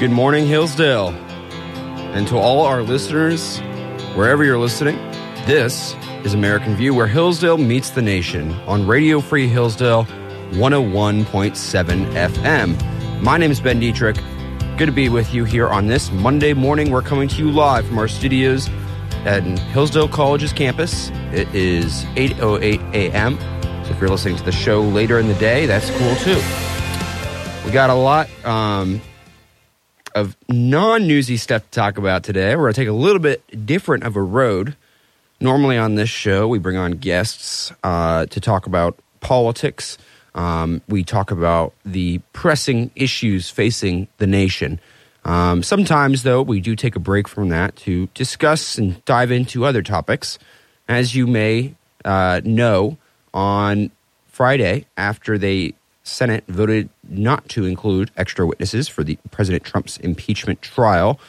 Good morning, Hillsdale. And to all our listeners, wherever you're listening, this is American View, where Hillsdale meets the nation on Radio Free Hillsdale 101.7 FM. My name is Ben Dietrich. Good to be with you here on this Monday morning. We're coming to you live from our studios at Hillsdale College's campus. It is 8.08 a.m. So if you're listening to the show later in the day, that's cool too. We got a lot um, of non newsy stuff to talk about today. We're going to take a little bit different of a road. Normally on this show, we bring on guests uh, to talk about politics. Um, we talk about the pressing issues facing the nation. Um, sometimes, though, we do take a break from that to discuss and dive into other topics. As you may uh, know, on Friday, after they Senate voted not to include extra witnesses for the President Trump's impeachment trial.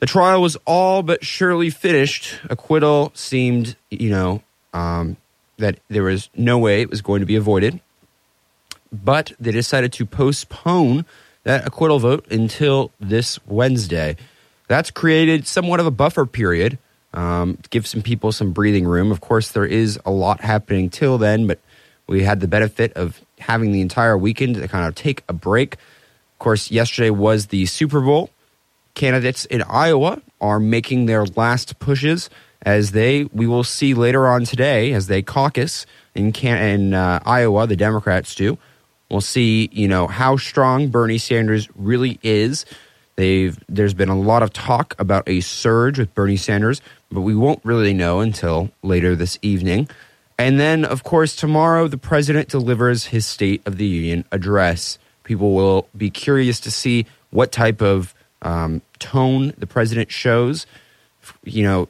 The trial was all but surely finished. Acquittal seemed, you know, um, that there was no way it was going to be avoided. But they decided to postpone that acquittal vote until this Wednesday. That's created somewhat of a buffer period um, to give some people some breathing room. Of course, there is a lot happening till then, but we had the benefit of having the entire weekend to kind of take a break. Of course, yesterday was the Super Bowl. Candidates in Iowa are making their last pushes as they, we will see later on today, as they caucus in, Can- in uh, Iowa, the Democrats do. We'll see, you know, how strong Bernie Sanders really is. They've, there's been a lot of talk about a surge with Bernie Sanders, but we won't really know until later this evening. And then, of course, tomorrow the president delivers his State of the Union address. People will be curious to see what type of um, tone the president shows. You know,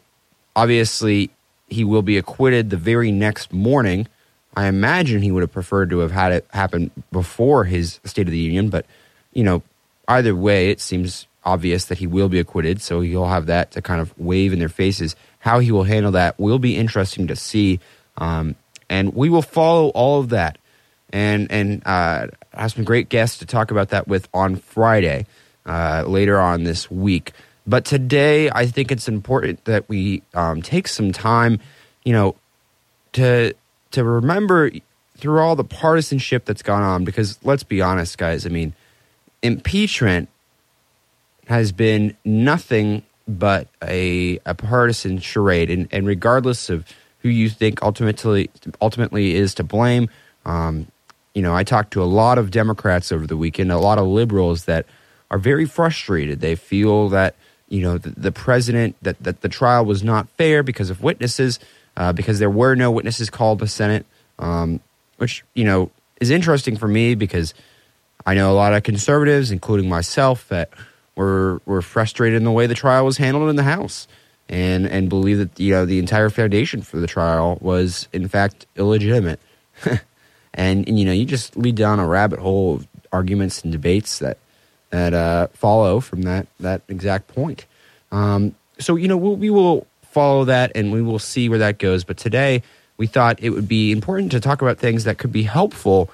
obviously, he will be acquitted the very next morning. I imagine he would have preferred to have had it happen before his State of the Union, but, you know, either way, it seems obvious that he will be acquitted, so he'll have that to kind of wave in their faces. How he will handle that will be interesting to see. Um, and we will follow all of that and and uh, have some great guests to talk about that with on Friday uh, later on this week. But today, I think it's important that we um, take some time, you know, to to remember through all the partisanship that's gone on. Because let's be honest, guys. I mean, impeachment has been nothing but a a partisan charade, and, and regardless of who you think ultimately ultimately is to blame. Um, you know, I talked to a lot of Democrats over the weekend, a lot of liberals that are very frustrated. They feel that you know the, the president that that the trial was not fair because of witnesses, uh, because there were no witnesses called to Senate, um, which you know is interesting for me because I know a lot of conservatives, including myself, that were were frustrated in the way the trial was handled in the House and and believe that you know the entire foundation for the trial was in fact illegitimate. and, and, you know you just lead down a rabbit hole of arguments and debates that that uh, follow from that that exact point. Um, so you know we'll, we will follow that and we will see where that goes. But today we thought it would be important to talk about things that could be helpful,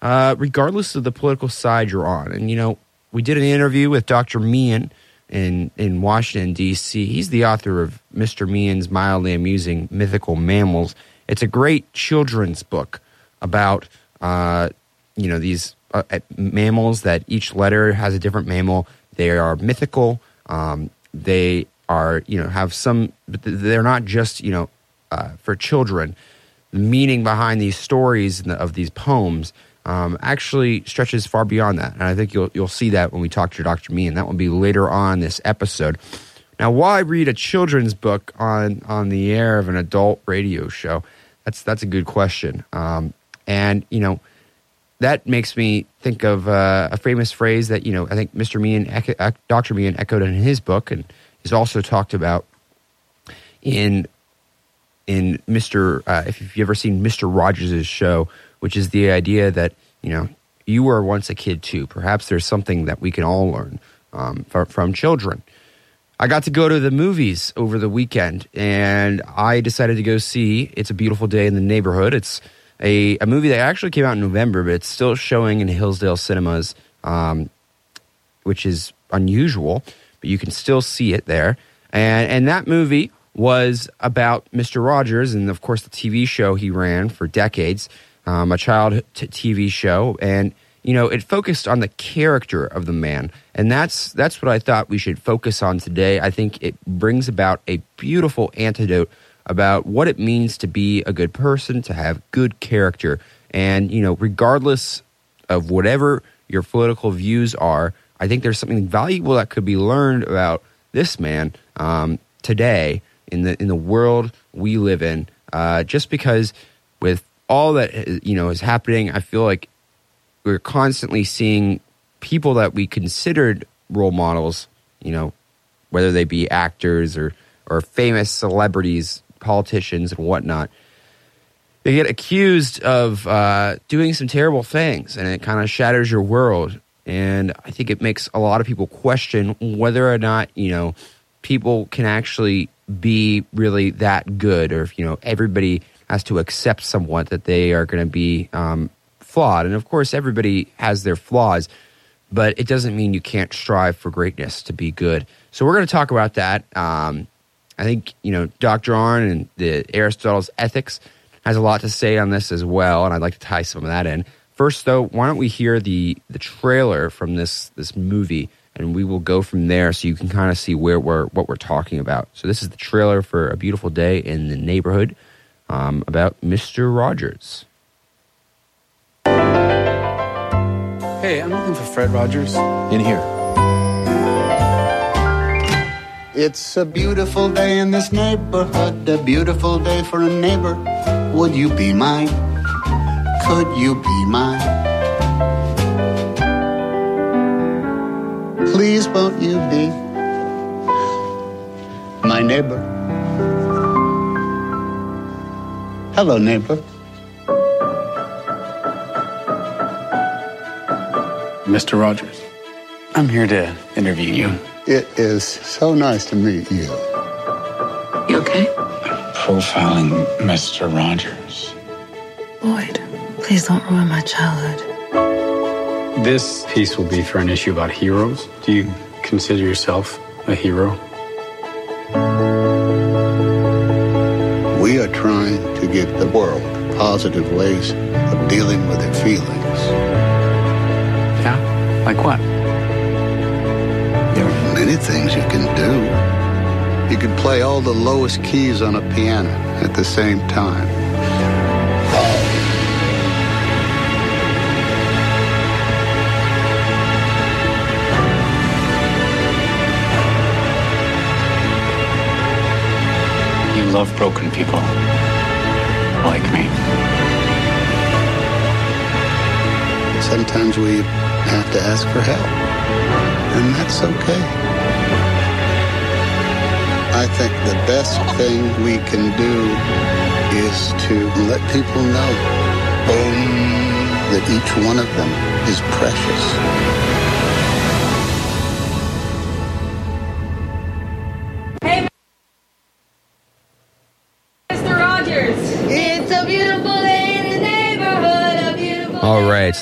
uh, regardless of the political side you're on. And you know we did an interview with Dr. Mehan in in Washington D.C. He's the author of Mr. Mehan's mildly amusing mythical mammals. It's a great children's book about uh, you know these uh, mammals that each letter has a different mammal. They are mythical. Um, they are you know have some. They're not just you know uh, for children. The meaning behind these stories of these poems um, actually stretches far beyond that. And I think you'll you'll see that when we talk to Dr. Me, and that will be later on this episode. Now, why read a children's book on on the air of an adult radio show? That's that's a good question. Um, and you know, that makes me think of uh, a famous phrase that you know I think Mr. Mehan, Dr. Mehan echoed in his book, and is also talked about in in Mr. Uh, if you've ever seen Mr. Rogers' show, which is the idea that you know you were once a kid too. Perhaps there's something that we can all learn um, from, from children. I got to go to the movies over the weekend, and I decided to go see "It's a Beautiful Day in the Neighborhood." It's a, a movie that actually came out in November, but it's still showing in Hillsdale cinemas, um, which is unusual, but you can still see it there. And and that movie was about Mr. Rogers and of course the TV show he ran for decades, um, a child t- TV show, and you know it focused on the character of the man, and that's that's what I thought we should focus on today. I think it brings about a beautiful antidote about what it means to be a good person, to have good character, and you know regardless of whatever your political views are, I think there's something valuable that could be learned about this man um, today in the in the world we live in. Uh, just because all that you know is happening, I feel like we're constantly seeing people that we considered role models. You know, whether they be actors or or famous celebrities, politicians, and whatnot. They get accused of uh, doing some terrible things, and it kind of shatters your world. And I think it makes a lot of people question whether or not you know people can actually be really that good, or if you know everybody has to accept somewhat that they are going to be um, flawed. And of course, everybody has their flaws, but it doesn't mean you can't strive for greatness to be good. So we're going to talk about that. Um, I think you know Dr. Arnn and the Aristotle's Ethics has a lot to say on this as well, and I'd like to tie some of that in. First, though, why don't we hear the the trailer from this this movie? and we will go from there so you can kind of see where we're what we're talking about. So this is the trailer for a beautiful day in the neighborhood um, about Mr. Rogers. Hey, I'm looking for Fred Rogers. In here. It's a beautiful day in this neighborhood, a beautiful day for a neighbor. Would you be mine? Could you be mine? Please won't you be my neighbor? Hello, neighbor. Mr. Rogers, I'm here to interview you. It is so nice to meet you. You okay? Profiling Mr. Rogers. Boyd, please don't ruin my childhood. This piece will be for an issue about heroes. Do you consider yourself a hero? World positive ways of dealing with their feelings. Yeah? Like what? There are many things you can do. You can play all the lowest keys on a piano at the same time. You love broken people like me. Sometimes we have to ask for help, and that's okay. I think the best thing we can do is to let people know that each one of them is precious.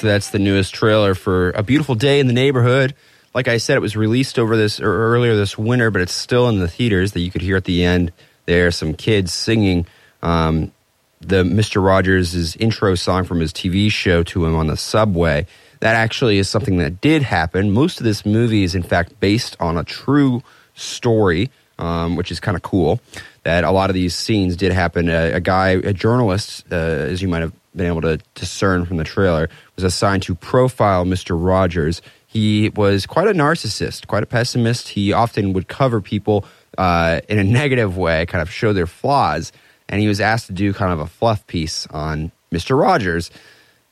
So that's the newest trailer for A Beautiful Day in the Neighborhood. Like I said, it was released over this or earlier this winter, but it's still in the theaters. That you could hear at the end. There some kids singing um, the Mister Rogers' intro song from his TV show to him on the subway. That actually is something that did happen. Most of this movie is, in fact, based on a true story, um, which is kind of cool. That a lot of these scenes did happen. A, a guy, a journalist, uh, as you might have been able to discern from the trailer, was assigned to profile Mr. Rogers. He was quite a narcissist, quite a pessimist. He often would cover people uh, in a negative way, kind of show their flaws. And he was asked to do kind of a fluff piece on Mr. Rogers.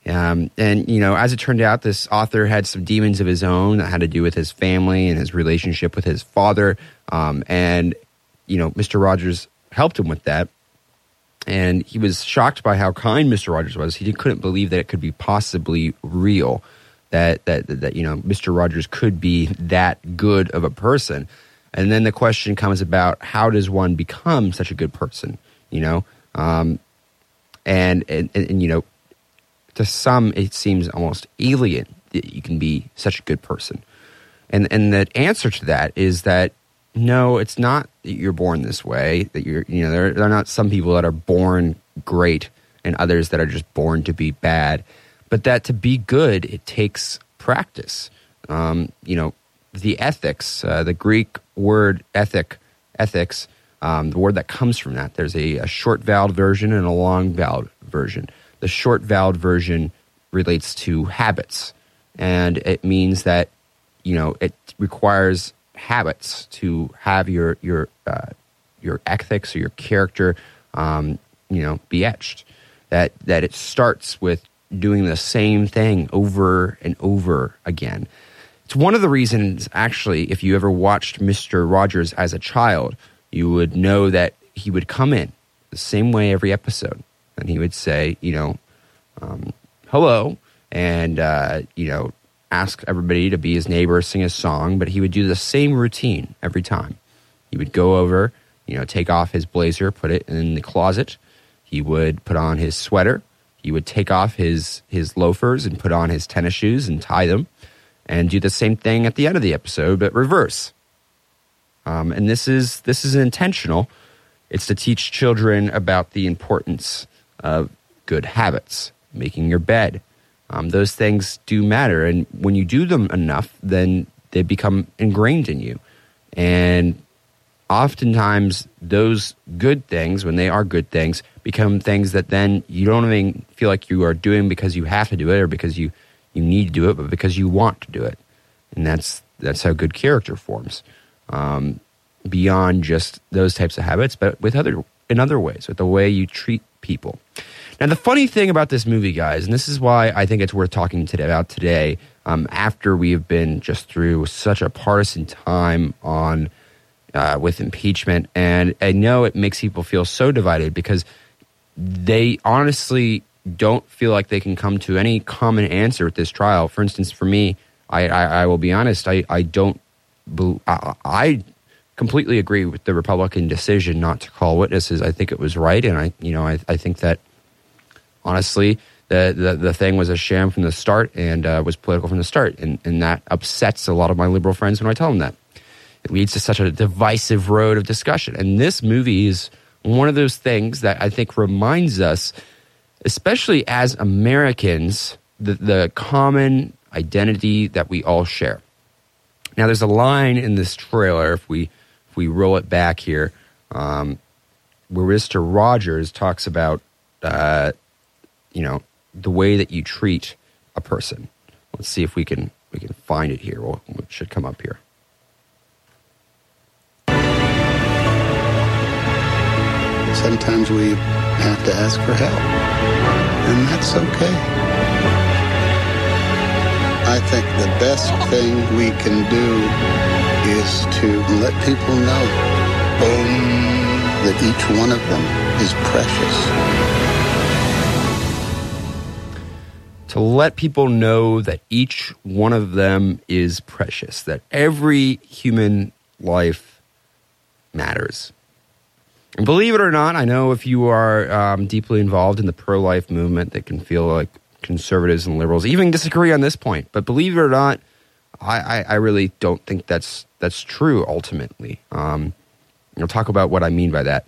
Um, and, you know, as it turned out, this author had some demons of his own that had to do with his family and his relationship with his father. Um, and, you know, Mr. Rogers helped him with that and he was shocked by how kind Mr. Rogers was. He couldn't believe that it could be possibly real, that that that you know Mr. Rogers could be that good of a person. And then the question comes about how does one become such a good person? You know, um, and, and, and and you know, to some it seems almost alien that you can be such a good person. And and the answer to that is that no, it's not that you're born this way. That you're you know there, there are not some people that are born great and others that are just born to be bad, but that to be good it takes practice. Um, you know, the ethics, uh, the Greek word ethic, ethics, um, the word that comes from that. There's a, a short vowel version and a long vowel version. The short vowel version relates to habits, and it means that you know it requires habits to have your your uh, your ethics or your character, um, you know, be etched. That that it starts with doing the same thing over and over again. It's one of the reasons, actually, if you ever watched Mister Rogers as a child, you would know that he would come in the same way every episode, and he would say, you know, um, hello, and uh, you know, ask everybody to be his neighbor, sing a song, but he would do the same routine every time. He would go over, you know, take off his blazer, put it in the closet. He would put on his sweater. He would take off his his loafers and put on his tennis shoes and tie them, and do the same thing at the end of the episode, but reverse. Um, and this is this is intentional. It's to teach children about the importance of good habits, making your bed, um, those things do matter. And when you do them enough, then they become ingrained in you. And oftentimes, those good things, when they are good things, become things that then you don't even feel like you are doing because you have to do it or because you, you need to do it, but because you want to do it. And that's, that's how good character forms. Um, beyond just those types of habits, but with other in other ways, with the way you treat people. Now, the funny thing about this movie, guys, and this is why I think it's worth talking today about today, um, after we have been just through such a partisan time on uh, with impeachment, and I know it makes people feel so divided because they honestly don't feel like they can come to any common answer with this trial. For instance, for me, I, I, I will be honest, I, I don't, I, I completely agree with the Republican decision not to call witnesses. I think it was right, and I, you know, I, I think that honestly, the, the, the thing was a sham from the start and uh, was political from the start. And, and that upsets a lot of my liberal friends when I tell them that. It leads to such a divisive road of discussion. And this movie is one of those things that I think reminds us, especially as Americans, the, the common identity that we all share. Now, there's a line in this trailer, if we, if we roll it back here, um, where Mr. Rogers talks about uh, you know the way that you treat a person. Let's see if we can we can find it here. Well, it should come up here. Sometimes we have to ask for help, and that's okay. I think the best thing we can do is to let people know that each one of them is precious to let people know that each one of them is precious, that every human life matters. And believe it or not, I know if you are um, deeply involved in the pro life movement, that can feel like conservatives and liberals even disagree on this point. But believe it or not, I, I, I really don't think that's that's true ultimately. Um, I'll talk about what I mean by that.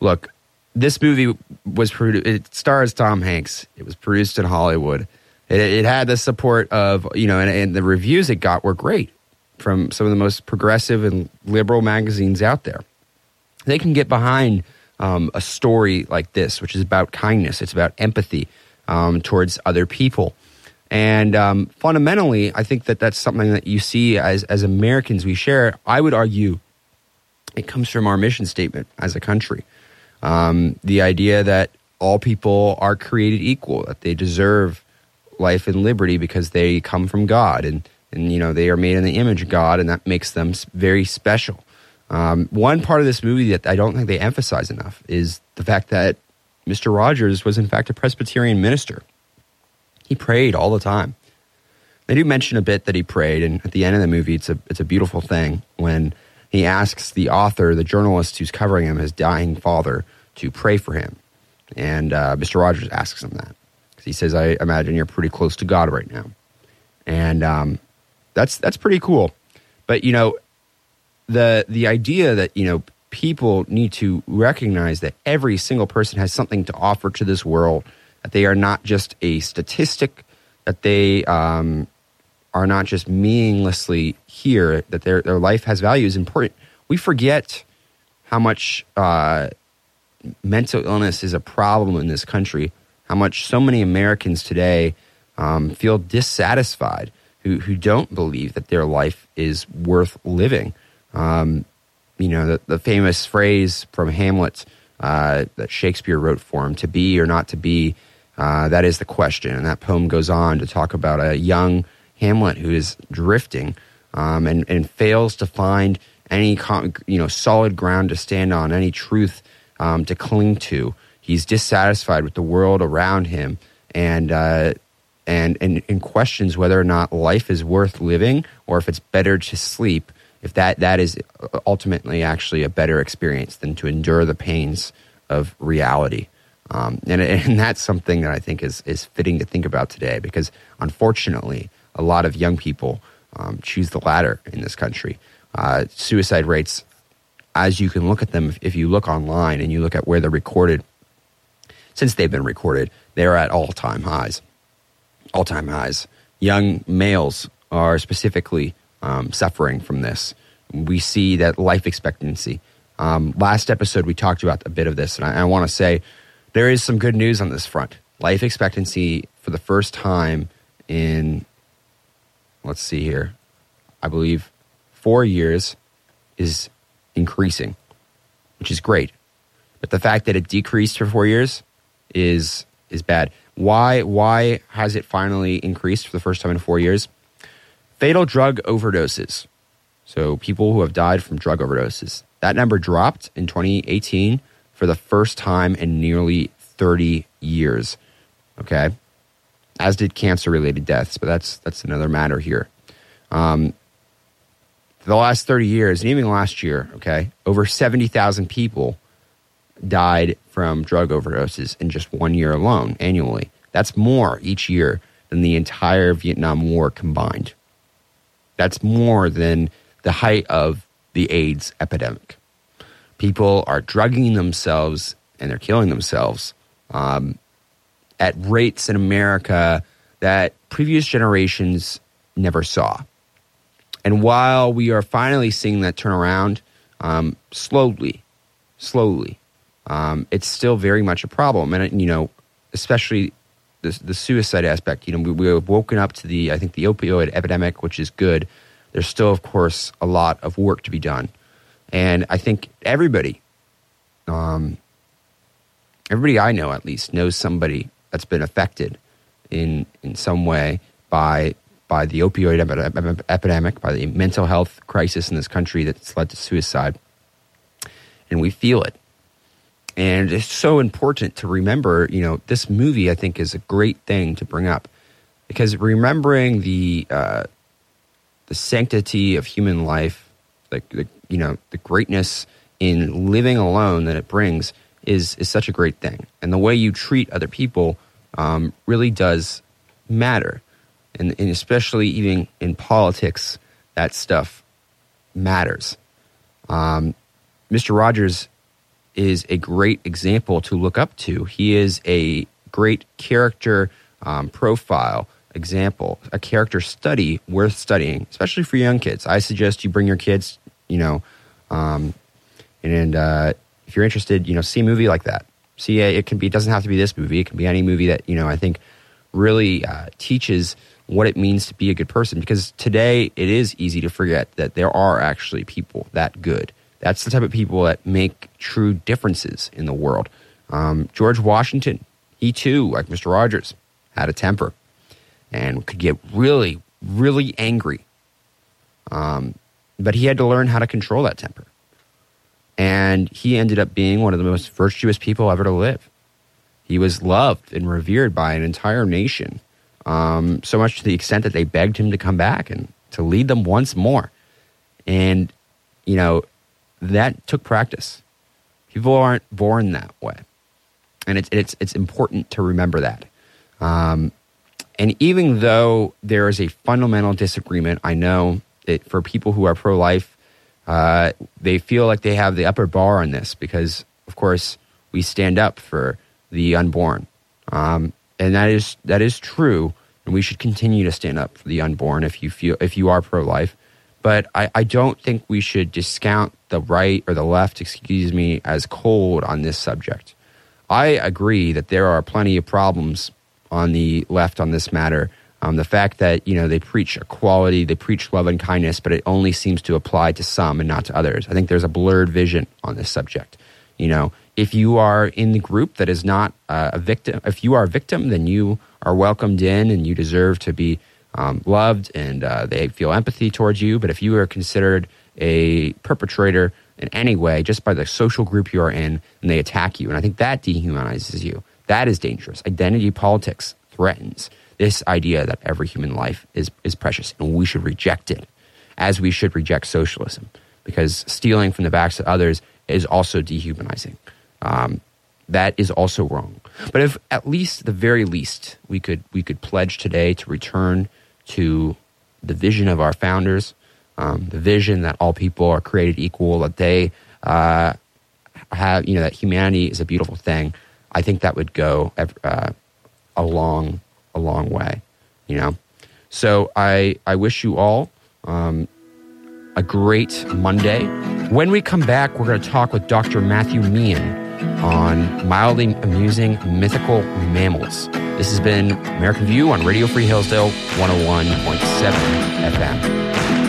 Look, this movie was produced. It stars Tom Hanks. It was produced in Hollywood. It, it had the support of you know, and, and, the reviews it got were great from some of the most progressive and liberal magazines out there. They can get behind um, a story like this, which is about kindness. It's about empathy um, towards other people. And um, fundamentally, I think that that's something that you see as, as Americans we share. I would argue it comes from our mission statement as a country. Um, the idea that all people are created equal, that they deserve life and liberty because they come from God and, and you know they are made in the image of God, and that makes them very special. Um, one part of this movie that I don't think they emphasize enough is the fact that Mr. Rogers was in fact a Presbyterian minister. He prayed all the time. They do mention a bit that he prayed, and at the end of the movie, it's a it's a beautiful thing when he asks the author, the journalist who's covering him, his dying father, to pray for him. And uh, Mr. Rogers asks him that. He says, I imagine you're pretty close to God right now. And um, that's, that's pretty cool. But you know, the the idea that you know people need to recognize that every single person has something to offer to this world, that they are not just a statistic, that they um, are not just meaninglessly here, that their their life has value is important. We forget how much uh, mental illness is a problem in this country. How much so many Americans today um, feel dissatisfied, who who don't believe that their life is worth living. Um, you know, the, the, famous phrase from Hamlet uh, that Shakespeare wrote for him: "To be or not to be." Uh, that is the question, and that poem goes on to talk about a young Hamlet who is drifting um, and, and fails to find any you know solid ground to stand on, any truth um, to cling to. He's dissatisfied with the world around him, and uh, and, and and questions whether or not life is worth living, or if it's better to sleep. If that that is ultimately actually a better experience than to endure the pains of reality. Um, and, and that's something that I think is, is fitting to think about today because unfortunately, a lot of young people um, choose the latter in this country. Uh, suicide rates, as you can look at them, if, if you look online and you look at where they're recorded, since they've been recorded, they're at all time highs. All time highs. Young males are specifically um, suffering from this. We see that life expectancy. Um, last episode, we talked about a bit of this, and I, I want to say there is some good news on this front. Life expectancy, for the first time in, let's see here, I believe four years is increasing, which is great. But the fact that it decreased for four years is is bad. Why why has it finally increased for the first time in four years? Fatal drug overdoses. So people who have died from drug overdoses. That number dropped in 2018 for the first time in nearly 30 years. Okay. As did cancer related deaths, but that's that's another matter here. Um, the last 30 years, and even last year, okay, over 70,000 people died from drug overdoses in just one year alone annually. That's more each year than the entire Vietnam War combined. That's more than the height of the AIDS epidemic. People are drugging themselves and they're killing themselves um, at rates in America that previous generations never saw. And while we are finally seeing that turn around, um, slowly, slowly, um, it's still very much a problem. And, you know, especially the, the suicide aspect, you know, we, we have woken up to the, I think, the opioid epidemic, which is good. There's still, of course, a lot of work to be done. And I think everybody, um, everybody I know at least, knows somebody that's been affected in, in some way by by the opioid epidemic, by the mental health crisis in this country that's led to suicide. And we feel it. And it's so important to remember, you know, this movie I think is a great thing to bring up because remembering the uh, the sanctity of human life, like the, you know, the greatness in living alone that it brings is is such a great thing. And the way you treat other people um, really does matter and, and especially even in politics, that stuff matters. Um, Mr. Rogers is a great example to look up to. He is a great character um, profile example, a character study worth studying, especially for young kids. I suggest you bring your kids, you know, um, and uh, if you're interested, you know, see a movie like that. See, it can be. It doesn't have to be this movie. It can be any movie that you know. I think really uh, teaches what it means to be a good person because today it is easy to forget that there are actually people that good. That's the type of people that make true differences in the world. Um, George Washington, he too, like Mr. Rogers, had a temper and could get really, really angry. Um, but he had to learn how to control that temper. And he ended up being one of the most virtuous people ever to live. He was loved and revered by an entire nation um, so much to the extent that they begged him to come back and to lead them once more. And, you know, that took practice. People aren't born that way. And it's, it's, it's important to remember that. Um, and even though there is a fundamental disagreement, I know that for people who are pro life, uh, they feel like they have the upper bar on this because, of course, we stand up for the unborn. Um, and that is, that is true. And we should continue to stand up for the unborn if you feel if you are pro life. But I, I don't think we should discount the right or the left, excuse me, as cold on this subject. I agree that there are plenty of problems on the left on this matter. Um, the fact that you know they preach equality, they preach love and kindness, but it only seems to apply to some and not to others. I think there's a blurred vision on this subject. You know, if you are in the group that is not uh, a victim, if you are a victim, then you are welcomed in and you deserve to be um, loved and uh, they feel empathy towards you. But if you are considered a perpetrator in any way, just by the social group you are in, and they attack you, and I think that dehumanizes you. That is dangerous. Identity politics threatens this idea that every human life is, is precious and we should reject it, as we should reject socialism, because stealing from the backs of others is also dehumanizing. Um, that is also wrong. But if at least the very least we could we could pledge today to return to the vision of our founders, um, the vision that all people are created equal, that they uh, have you know that humanity is a beautiful thing. I think that would go uh, a long, a long way, you know. So I, I wish you all um, a great Monday. When we come back, we're going to talk with Dr. Matthew Mehan on mildly amusing mythical mammals. This has been American View on Radio Free Hillsdale 101.7 FM.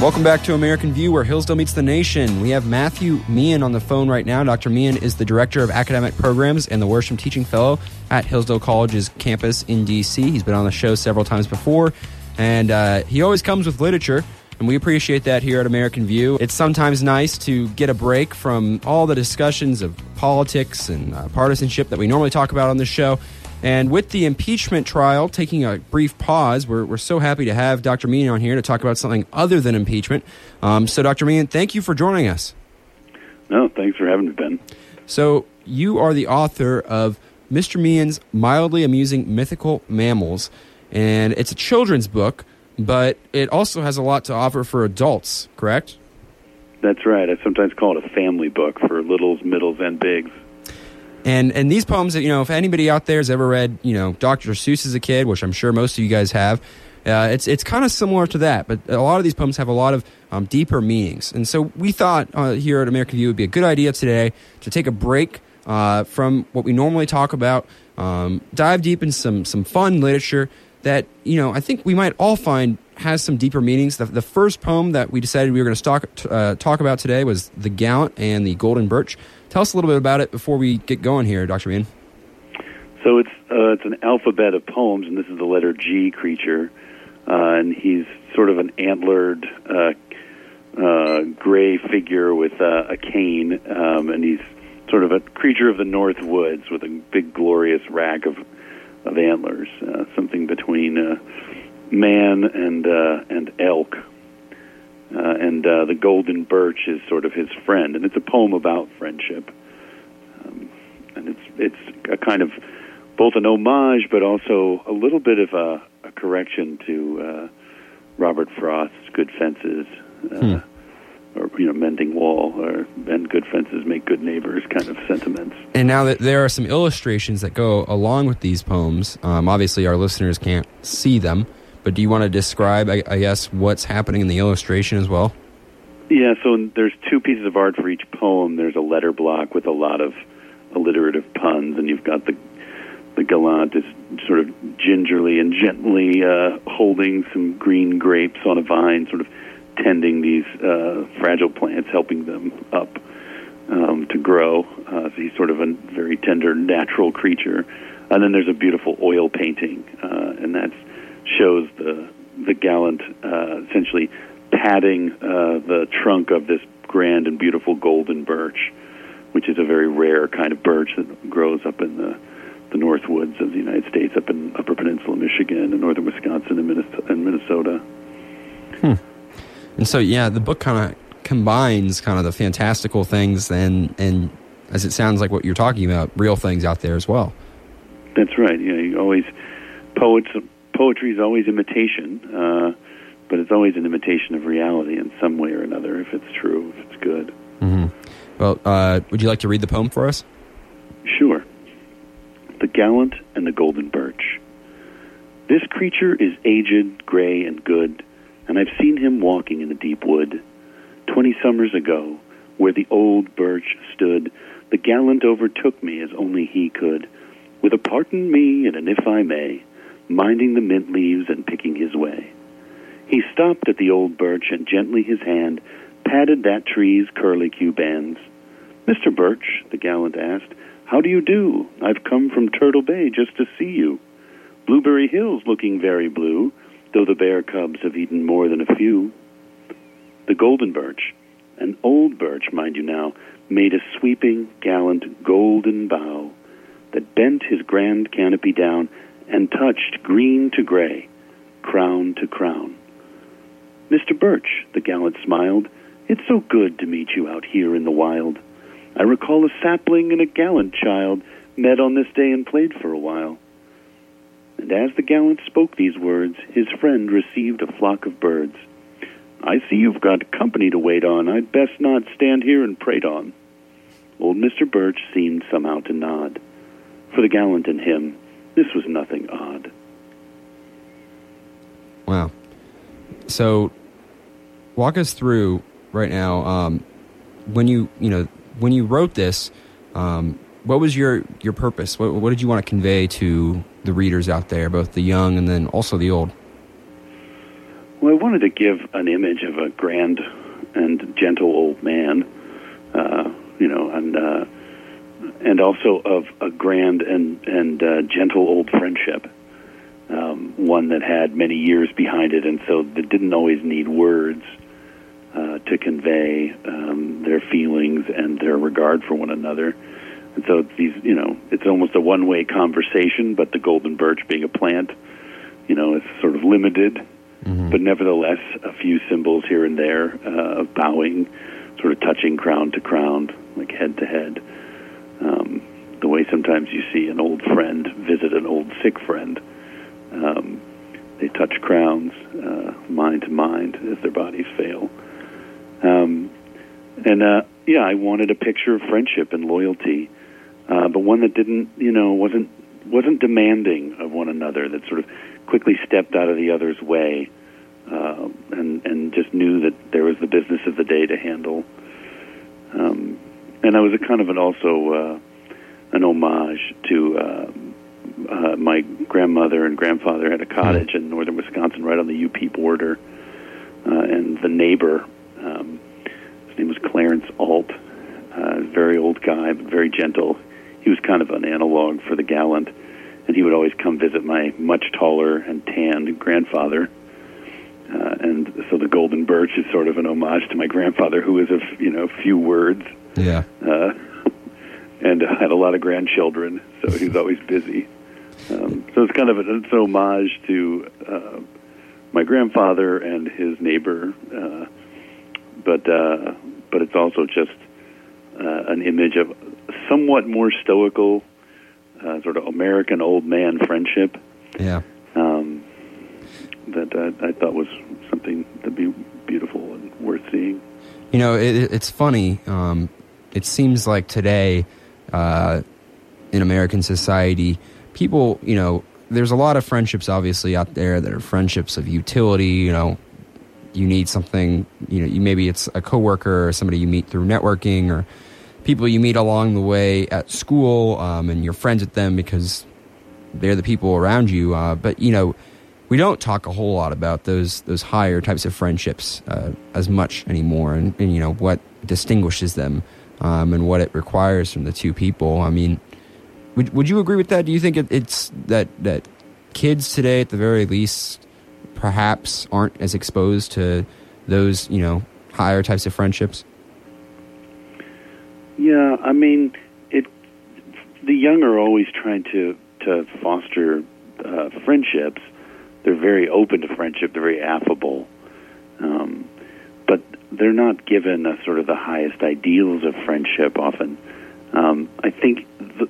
Welcome back to American View, where Hillsdale meets the nation. We have Matthew Mehan on the phone right now. Dr. Mehan is the Director of Academic Programs and the Worsham Teaching Fellow at Hillsdale College's campus in D.C. He's been on the show several times before, and uh, he always comes with literature, and we appreciate that here at American View. It's sometimes nice to get a break from all the discussions of politics and uh, partisanship that we normally talk about on this show and with the impeachment trial taking a brief pause, we're, we're so happy to have Dr. Mehan on here to talk about something other than impeachment. Um, so, Dr. Mehan, thank you for joining us. No, thanks for having me, Ben. So, you are the author of Mr. Mehan's Mildly Amusing Mythical Mammals, and it's a children's book, but it also has a lot to offer for adults, correct? That's right. I sometimes call it a family book for littles, middles, and bigs. And and these poems, that, you know, if anybody out there has ever read, you know, Dr. Seuss as a kid, which I'm sure most of you guys have, uh, it's it's kind of similar to that. But a lot of these poems have a lot of um, deeper meanings. And so we thought uh, here at American View would be a good idea today to take a break uh, from what we normally talk about, um, dive deep in some some fun literature that you know I think we might all find has some deeper meanings. The, the first poem that we decided we were going to talk, uh, talk about today was The Gallant and the Golden Birch. Tell us a little bit about it before we get going here, Dr. Mehan. So it's uh, it's an alphabet of poems, and this is the letter G creature, uh, and he's sort of an antlered uh, uh, gray figure with a cane, um, and he's sort of a creature of the north woods with a big glorious rack of of antlers, uh, something between man and uh, and elk. Uh, and uh, the golden birch is sort of his friend, and it's a poem about friendship. Um, and it's it's a kind of both an homage, but also a little bit of a, a correction to uh, Robert Frost's "Good Fences," uh, hmm. or you know, "Mending Wall," or "Mend good fences, make good neighbors" kind of sentiments. And now that there are some illustrations that go along with these poems, um, obviously our listeners can't see them. But do you want to describe, I, I guess, what's happening in the illustration as well? Yeah, so there's two pieces of art for each poem. There's a letter block with a lot of alliterative puns, and you've got the the gallant is sort of gingerly and gently uh, holding some green grapes on a vine, sort of tending these uh, fragile plants, helping them up um, to grow. Uh, so he's sort of a very tender, natural creature. And then there's a beautiful oil painting, uh, and that's shows the the gallant uh, essentially patting uh, the trunk of this grand and beautiful golden birch, which is a very rare kind of birch that grows up in the the north woods of the United States, up in Upper Peninsula, Michigan, and northern Wisconsin and Minnesota. And, Minnesota. Hmm. and so, yeah, the book kind of combines kind of the fantastical things and and as it sounds like what you're talking about, real things out there as well. That's right. You know, you always poets poetry is always imitation, uh, but it's always an imitation of reality in some way or another. If it's true, if it's good. Mm-hmm. Well, uh, would you like to read the poem for us? Sure. The Gallant and the Golden Birch. This creature is aged, gray, and good, and I've seen him walking in the deep wood. Twenty summers ago, where the old birch stood, the gallant overtook me as only he could, with a pardon me and an if I may, minding the mint leaves and picking his way. He stopped at the old birch and gently his hand patted that tree's curlicue bands. Mr. Birch, the gallant asked, how do you do? I've come from Turtle Bay just to see you. Blueberry Hill's looking very blue, though the bear cubs have eaten more than a few. The golden birch, an old birch, mind you now, made a sweeping, gallant, golden bough that bent his grand canopy down and touched green to gray, crown to crown. Mr. Birch, the gallant smiled, it's so good to meet you out here in the wild. I recall a sapling and a gallant child met on this day and played for a while. And as the gallant spoke these words, his friend received a flock of birds. I see you've got company to wait on. I'd best not stand here and prate on. Old Mr. Birch seemed somehow to nod. For the gallant in him, this was nothing odd. Wow. So, walk us through right now. Um, when you you know when you wrote this, um, what was your your purpose? What, what did you want to convey to the readers out there, both the young and then also the old? Well, I wanted to give an image of a grand and gentle old man, uh, you know, and uh, and also of a grand and and uh, gentle old friendship, um, one that had many years behind it, and so that didn't always need words uh, to convey um, their feelings and their regard for one another. And so it's these, you know, it's almost a one-way conversation. But the golden birch, being a plant, you know, is sort of limited. Mm-hmm. But nevertheless, a few symbols here and there uh, of bowing, sort of touching crown to crown, like head to head. The way sometimes you see an old friend visit an old sick friend. Um, they touch crowns, uh, mind to mind, as their bodies fail. Um, and uh, yeah, I wanted a picture of friendship and loyalty, uh, but one that didn't, you know, wasn't wasn't demanding of one another. That sort of quickly stepped out of the other's way, uh, and and just knew that there was the business of the day to handle. Um, and I was a kind of an also uh, an homage to uh, uh, my grandmother and grandfather had a cottage in northern Wisconsin, right on the UP border, uh, and the neighbor um, his name was Clarence Alt, uh, very old guy, but very gentle. He was kind of an analog for the gallant, and he would always come visit my much taller and tanned grandfather. Uh, and so the golden birch is sort of an homage to my grandfather, who was of you know few words. Yeah. Uh, and uh, had a lot of grandchildren, so he was always busy. Um, so it's kind of an, it's an homage to uh, my grandfather and his neighbor, uh, but uh, but it's also just uh, an image of somewhat more stoical, uh, sort of American old man friendship. Yeah. Um, that uh, I thought was something that'd be beautiful and worth seeing. You know, it, it's funny. Um, it seems like today, uh, in American society, people, you know, there's a lot of friendships obviously out there that are friendships of utility. You know, you need something, you know, you, maybe it's a coworker or somebody you meet through networking or people you meet along the way at school, um, and you're friends with them because they're the people around you. Uh, but you know, we don't talk a whole lot about those those higher types of friendships uh, as much anymore, and, and, you know what distinguishes them um, and what it requires from the two people. I mean, would would you agree with that? Do you think it, it's that that kids today, at the very least, perhaps aren't as exposed to those, you know, higher types of friendships? Yeah, I mean, it. The young are always trying to to foster uh, friendships. They're very open to friendship. They're very affable, um, they're not given a sort of the highest ideals of friendship. Often, um, I think the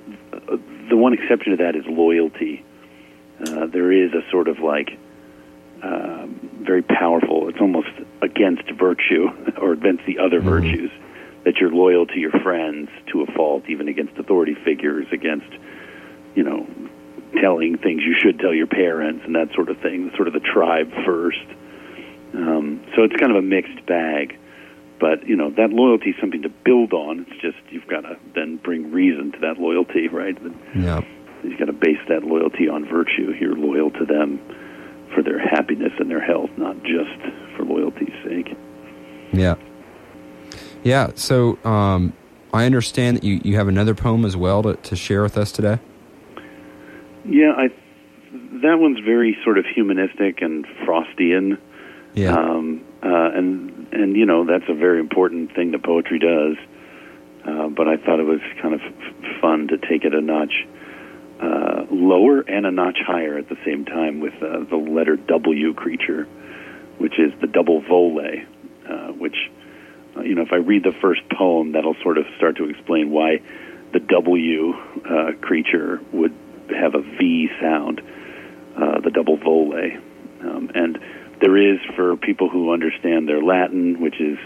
the one exception to that is loyalty. Uh, there is a sort of like um, very powerful. It's almost against virtue or against the other Mhm. virtues that you're loyal to your friends to a fault, even against authority figures, against you know telling things you should tell your parents and that sort of thing. Sort of the tribe first. Um, so it's kind of a mixed bag. But you know that loyalty is something to build on. It's just you've got to then bring reason to that loyalty, right? Yeah. You've got to base that loyalty on virtue. You're loyal to them for their happiness and their health, not just for loyalty's sake. Yeah. Yeah. So um, I understand that you, you have another poem as well to, to share with us today. Yeah, I that one's very sort of humanistic and Frostian. Yeah. Um, uh, and and you know that's a very important thing that poetry does. Uh, but I thought it was kind of f- fun to take it a notch uh, lower and a notch higher at the same time with uh, the letter W creature, which is the double vole, uh, which uh, you know if I read the first poem, that'll sort of start to explain why the W uh, creature would have a V sound, uh, the double vole, um, and there is for people who understand their Latin, which is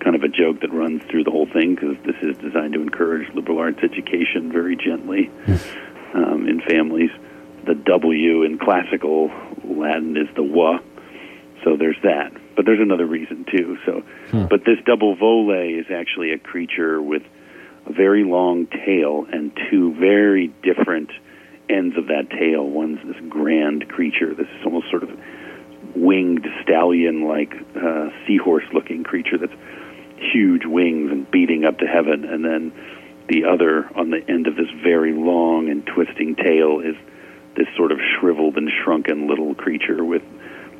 kind of a joke that runs through the whole thing because this is designed to encourage liberal arts education very gently um, in families. The W in classical Latin is the wa, so there's that. But there's another reason too. So, but this double vole is actually a creature with a very long tail and two very different ends of that tail. One's this grand creature, this is almost sort of winged stallion like uh, seahorse looking creature that's huge wings and beating up to heaven. And then the other on the end of this very long and twisting tail is this sort of shriveled and shrunken little creature with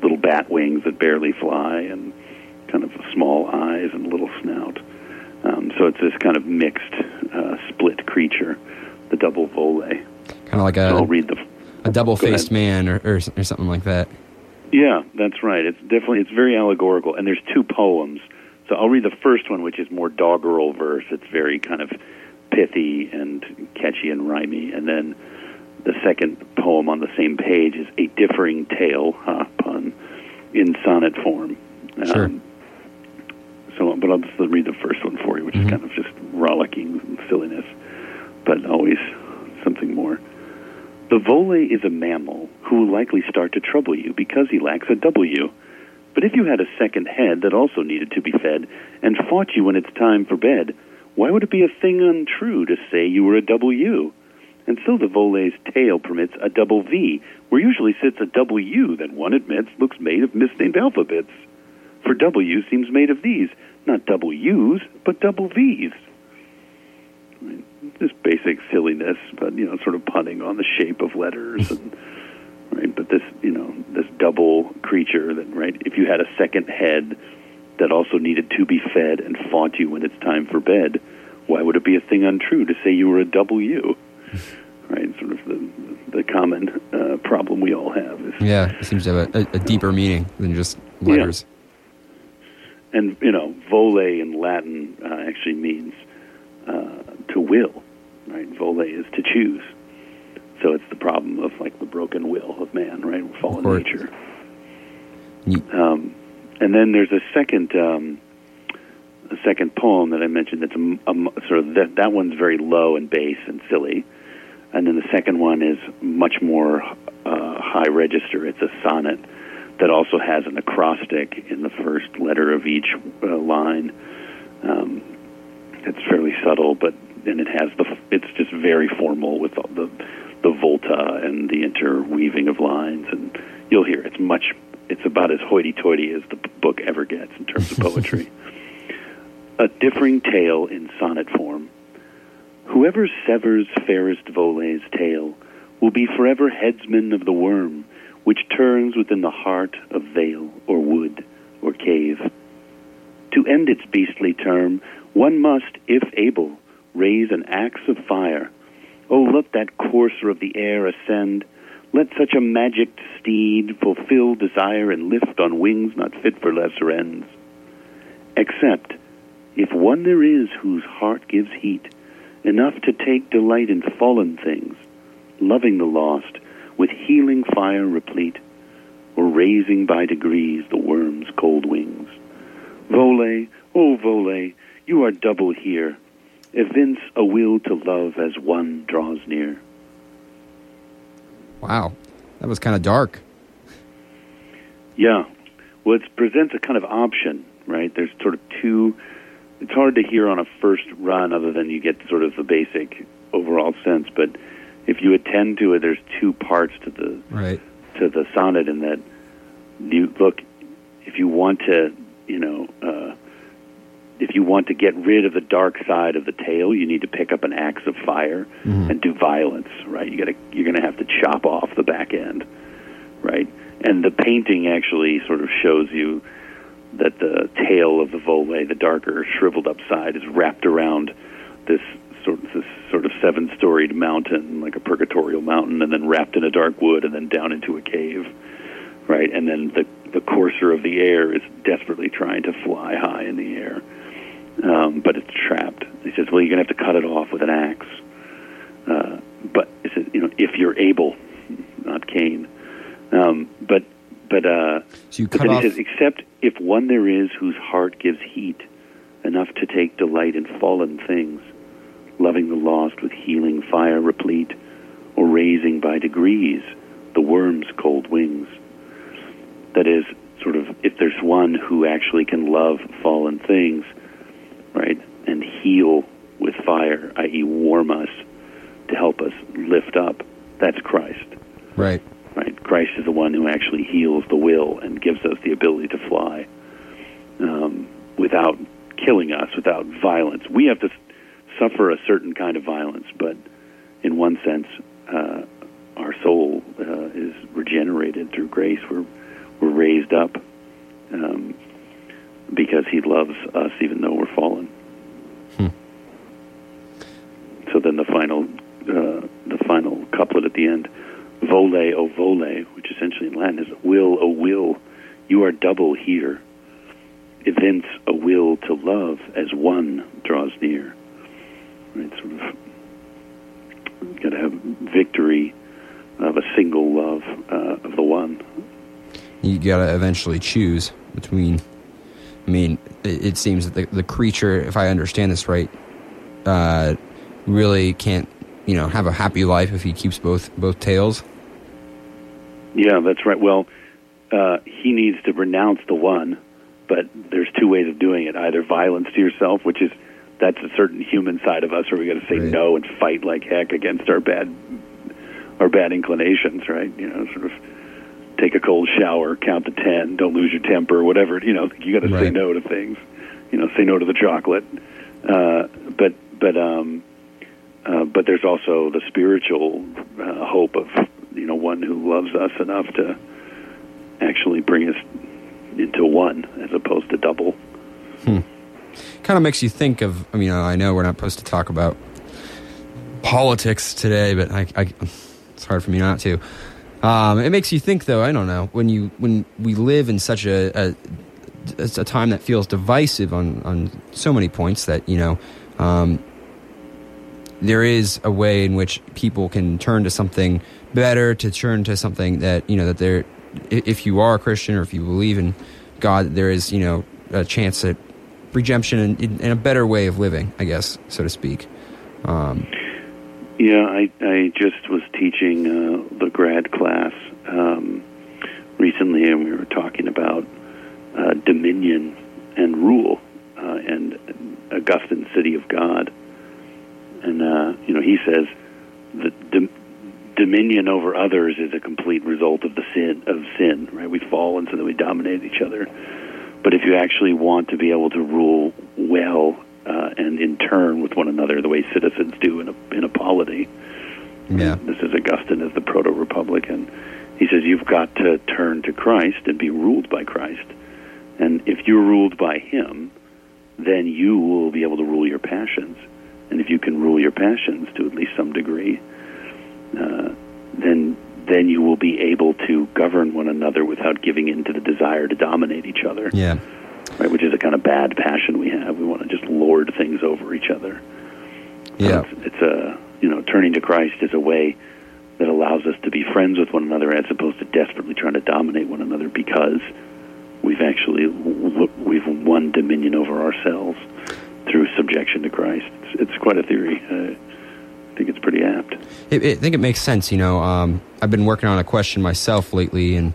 little bat wings that barely fly and kind of small eyes and little snout. Um, so it's this kind of mixed uh, split creature the double vole. Kind of like so I'll a, read the a double faced man or, or, or something like that. Yeah, that's right. It's definitely it's very allegorical, and there's two poems. So I'll read the first one, which is more doggerel verse. It's very kind of pithy and catchy and rhymy, and then the second poem on the same page is a differing tale, ha, pun, in sonnet form. Um, Sure. So, but I'll just read the first one for you, which Mhm. is kind of just rollicking silliness, but always something more. The vole is a mammal who will likely start to trouble you because he lacks a W. But if you had a second head that also needed to be fed and fought you when it's time for bed, why would it be a thing untrue to say you were a W? And so the vole's tail permits a double V, where usually sits a W that one admits looks made of misnamed alphabets. For W seems made of these, not double U's, but double V's. Just basic silliness, but you know, sort of punning on the shape of letters and right. But this, you know, this double creature that right. If you had a second head that also needed to be fed and fought you when it's time for bed, why would it be a thing untrue to say you were a double U? Right, sort of the the common uh, problem we all have is Yeah, it seems to have a, a, deeper meaning than just letters. and you know, vole in Latin uh, actually means to will. Right, vole is to choose. So it's the problem of like the broken will of man, right, fallen nature. Um, and then there's a second um, a second poem that I mentioned that's a, a sort of that that one's very low and bass and silly, and then the second one is much more uh, high register. It's a sonnet that also has an acrostic in the first letter of each uh, line. Um, it's fairly subtle, but and it has the it's just very formal with all the the volta and the interweaving of lines, and you'll hear it's much it's about as hoity-toity as the book ever gets in terms of poetry. a differing tale in sonnet form. Whoever severs fairest vole's tail will be forever headsman of the worm, which turns within the heart of vale or wood or cave. To end its beastly term, one must, if able, raise an axe of fire. Oh, let that courser of the air ascend. Let such a magic steed fulfill desire and lift on wings not fit for lesser ends. Except, if one there is whose heart gives heat, enough to take delight in fallen things, loving the lost, with healing fire replete, or raising by degrees the worm's cold wings. Vole, oh Vole, you are double here. Evince a will to love as one draws near. Wow, that was kind of dark. Yeah. Well, it presents a kind of option, right? There's sort of two. It's hard to hear on a first run, other than you get sort of the basic overall sense. But if you attend to it, there's two parts to the Right. to the sonnet, in that you look. If you want to, you know, uh, if you want to get rid of the dark side of the tail, you need to pick up an axe of fire and do violence, right? You got to you're going to have to chop off the back end, right? And the painting actually sort of shows you that the tail of the vole, the darker, shriveled up side, is wrapped around this sort this sort of seven storied mountain, like a purgatorial mountain, and then wrapped in a dark wood, and then down into a cave, right? And then the the courser of the air is desperately trying to fly high in the air, um, but it's trapped. He says, "Well, you're going to have to cut it off with an axe." Uh, but he says, "You know, if you're able, not Cain." Um, but but uh, So you but cut then off. he says, except if one there is whose heart gives heat enough to take delight in fallen things, loving the lost with healing fire replete, or raising by degrees the worm's cold wings. That is, sort of, if there's one who actually can love fallen things, right, and heal with fire, i.e., warm us to help us lift up, that's Christ right. right? Christ is the one who actually heals the will and gives us the ability to fly um, without killing us, without violence. We have to suffer a certain kind of violence, but in one sense, uh, our soul uh, is regenerated through grace. We're we're raised up um, because He loves us, even though we're fallen. So then the final uh, the final couplet at the end, vole o vole, which essentially in Latin is will o will, you are double here. Evince a will to love as one draws near. Right, sort of got to have victory of a single love uh, of the one. You got to eventually choose between. I mean, it, it seems that the, the creature, if I understand this right, uh, really can't, you know, have a happy life if he keeps both both tails. Yeah, that's right. Well, uh, he needs to renounce the one, but there's two ways of doing it: either violence to yourself, which is that's a certain human side of us, where we got to say Right. no and fight like heck against our bad our bad inclinations, right? You know, sort of take a cold shower, count to ten, don't lose your temper, whatever. You know, you got to say no to things. You know, say no to the chocolate. Uh, but but um, uh, but there's also the spiritual uh, hope of you know one who loves us enough to actually bring us into one as opposed to double. Kind of makes you think of. I mean, I know we're not supposed to talk about politics today, but I, I it's hard for me not to. Um, it makes you think, though. I don't know when you when we live in such a, a a time that feels divisive on on so many points that you know um, there is a way in which people can turn to something better to turn to something that you know that they're if you are a Christian or if you believe in God there is you know a chance at redemption and, and a better way of living I guess so to speak um, Yeah, I I just was teaching uh, the grad class um, recently, and we were talking about uh, dominion and rule uh, and Augustine City of God, and uh, you know he says that dom- dominion over others is a complete result of the sin of sin. Right, we fall, and so then we dominate each other. But if you actually want to be able to rule well uh, and in turn with one another, the way citizens do in a in a polity, yeah this is Augustine as the proto republican. He says you've got to turn to Christ and be ruled by Christ. And if you're ruled by him, then you will be able to rule your passions. And if you can rule your passions to at least some degree, uh, then then you will be able to govern one another without giving in to the desire to dominate each other, yeah right? Which is a kind of bad passion we have. We want to just lord things over each other. Yeah, it's, it's, a you know turning to Christ is a way that allows us to be friends with one another as opposed to desperately trying to dominate one another because we've actually we've won dominion over ourselves through subjection to Christ. It's, it's quite a theory. Uh, I think it's pretty apt. I think it makes sense. You know, um, I've been working on a question myself lately, and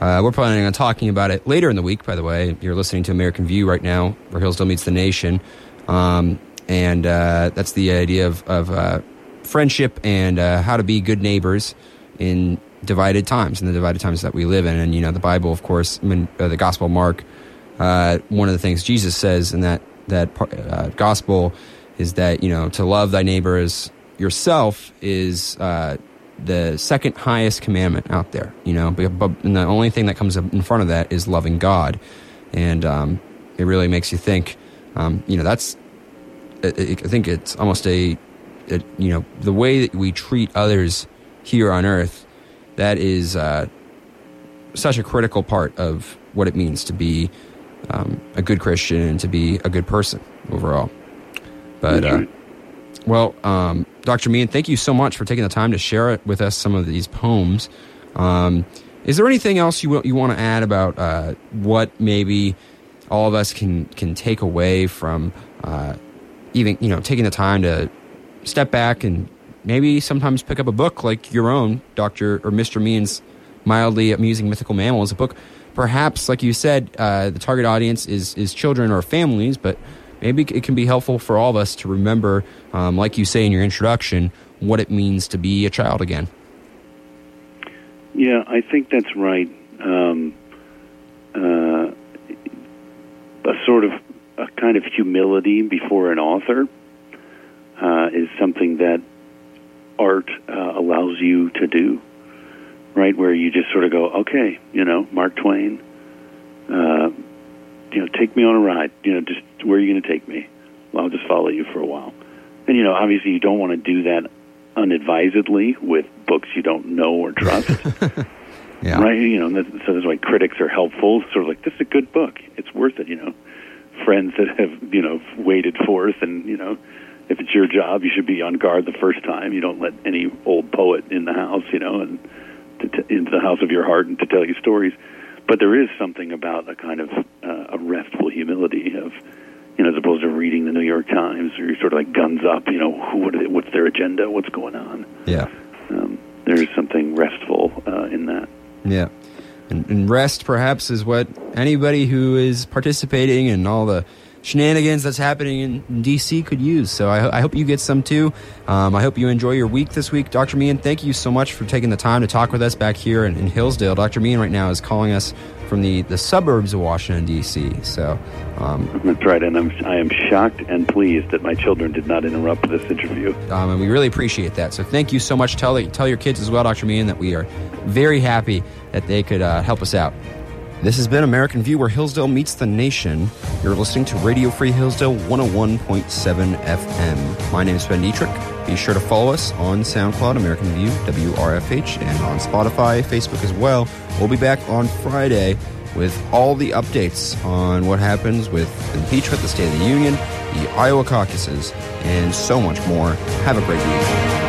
uh, we're planning on talking about it later in the week. By the way, you're listening to American View right now, where Hillsdale meets the nation, um, and uh, that's the idea of, of uh, friendship and uh, how to be good neighbors in divided times, in the divided times that we live in. And you know, the Bible, of course, I mean, uh, the Gospel of Mark. Uh, one of the things Jesus says in that that gospel is that you know to love thy neighbor as yourself is the second highest commandment out there. You know, but, but the only thing that comes in front of that is loving God, and um, it really makes you think. Um, you know, that's I think it's almost a, a, you know the way that we treat others here on earth. That is uh, such a critical part of what it means to be um, a good Christian and to be a good person overall. But uh, well, um, Dr. Mehan, thank you so much for taking the time to share it with us some of these poems. Um, is there anything else you you want to add about uh, what maybe all of us can can take away from uh, even you know taking the time to step back and maybe sometimes pick up a book like your own, Doctor or Mister Mehan's mildly amusing mythical mammal is a book. Perhaps, like you said, uh, the target audience is is children or families, but maybe it can be helpful for all of us to remember, um, like you say in your introduction, what it means to be a child again. Yeah, I think that's right. Um, uh, a sort of a kind of humility before an author uh, is something that art uh, allows you to do, right? Where you just sort of go, okay, you know, Mark Twain, uh, you know, take me on a ride. You know, just where are you going to take me? Well, I'll just follow you for a while. And you know, obviously, you don't want to do that unadvisedly with books you don't know or trust. yeah. Right? You know, so that's why critics are helpful. Sort of like, this is a good book. It's worth it. You know, friends that have you know waited forth, and you know, if it's your job, you should be on guard the first time. You don't let any old poet in the house, you know, and to t- into the house of your heart and to tell you stories. But there is something about a kind of uh, a restful humility of, you know, as opposed to reading the New York Times or you're sort of like guns up, you know, what they, what's their agenda, what's going on. Yeah. Um, there's something restful uh, in that. Yeah. And, and rest, perhaps, is what anybody who is participating in all the shenanigans that's happening in, DC could use. So I, I hope you get some too. Um, I hope you enjoy your week this week. Dr. Mehan, thank you so much for taking the time to talk with us back here in, in Hillsdale. Dr. Mehan right now is calling us from the, the suburbs of Washington, D.C. So um, That's right, and I'm, I am shocked and pleased that my children did not interrupt this interview. Um, and we really appreciate that. So thank you so much. Tell, tell your kids as well, Dr. Mehan, that we are very happy that they could uh, help us out. This has been American View, where Hillsdale meets the nation. You're listening to Radio Free Hillsdale 101.7 FM. My name is Ben Dietrich. Be sure to follow us on SoundCloud, American View, WRFH, and on Spotify, Facebook as well. We'll be back on Friday with all the updates on what happens with impeachment, the State of the Union, the Iowa caucuses, and so much more. Have a great week.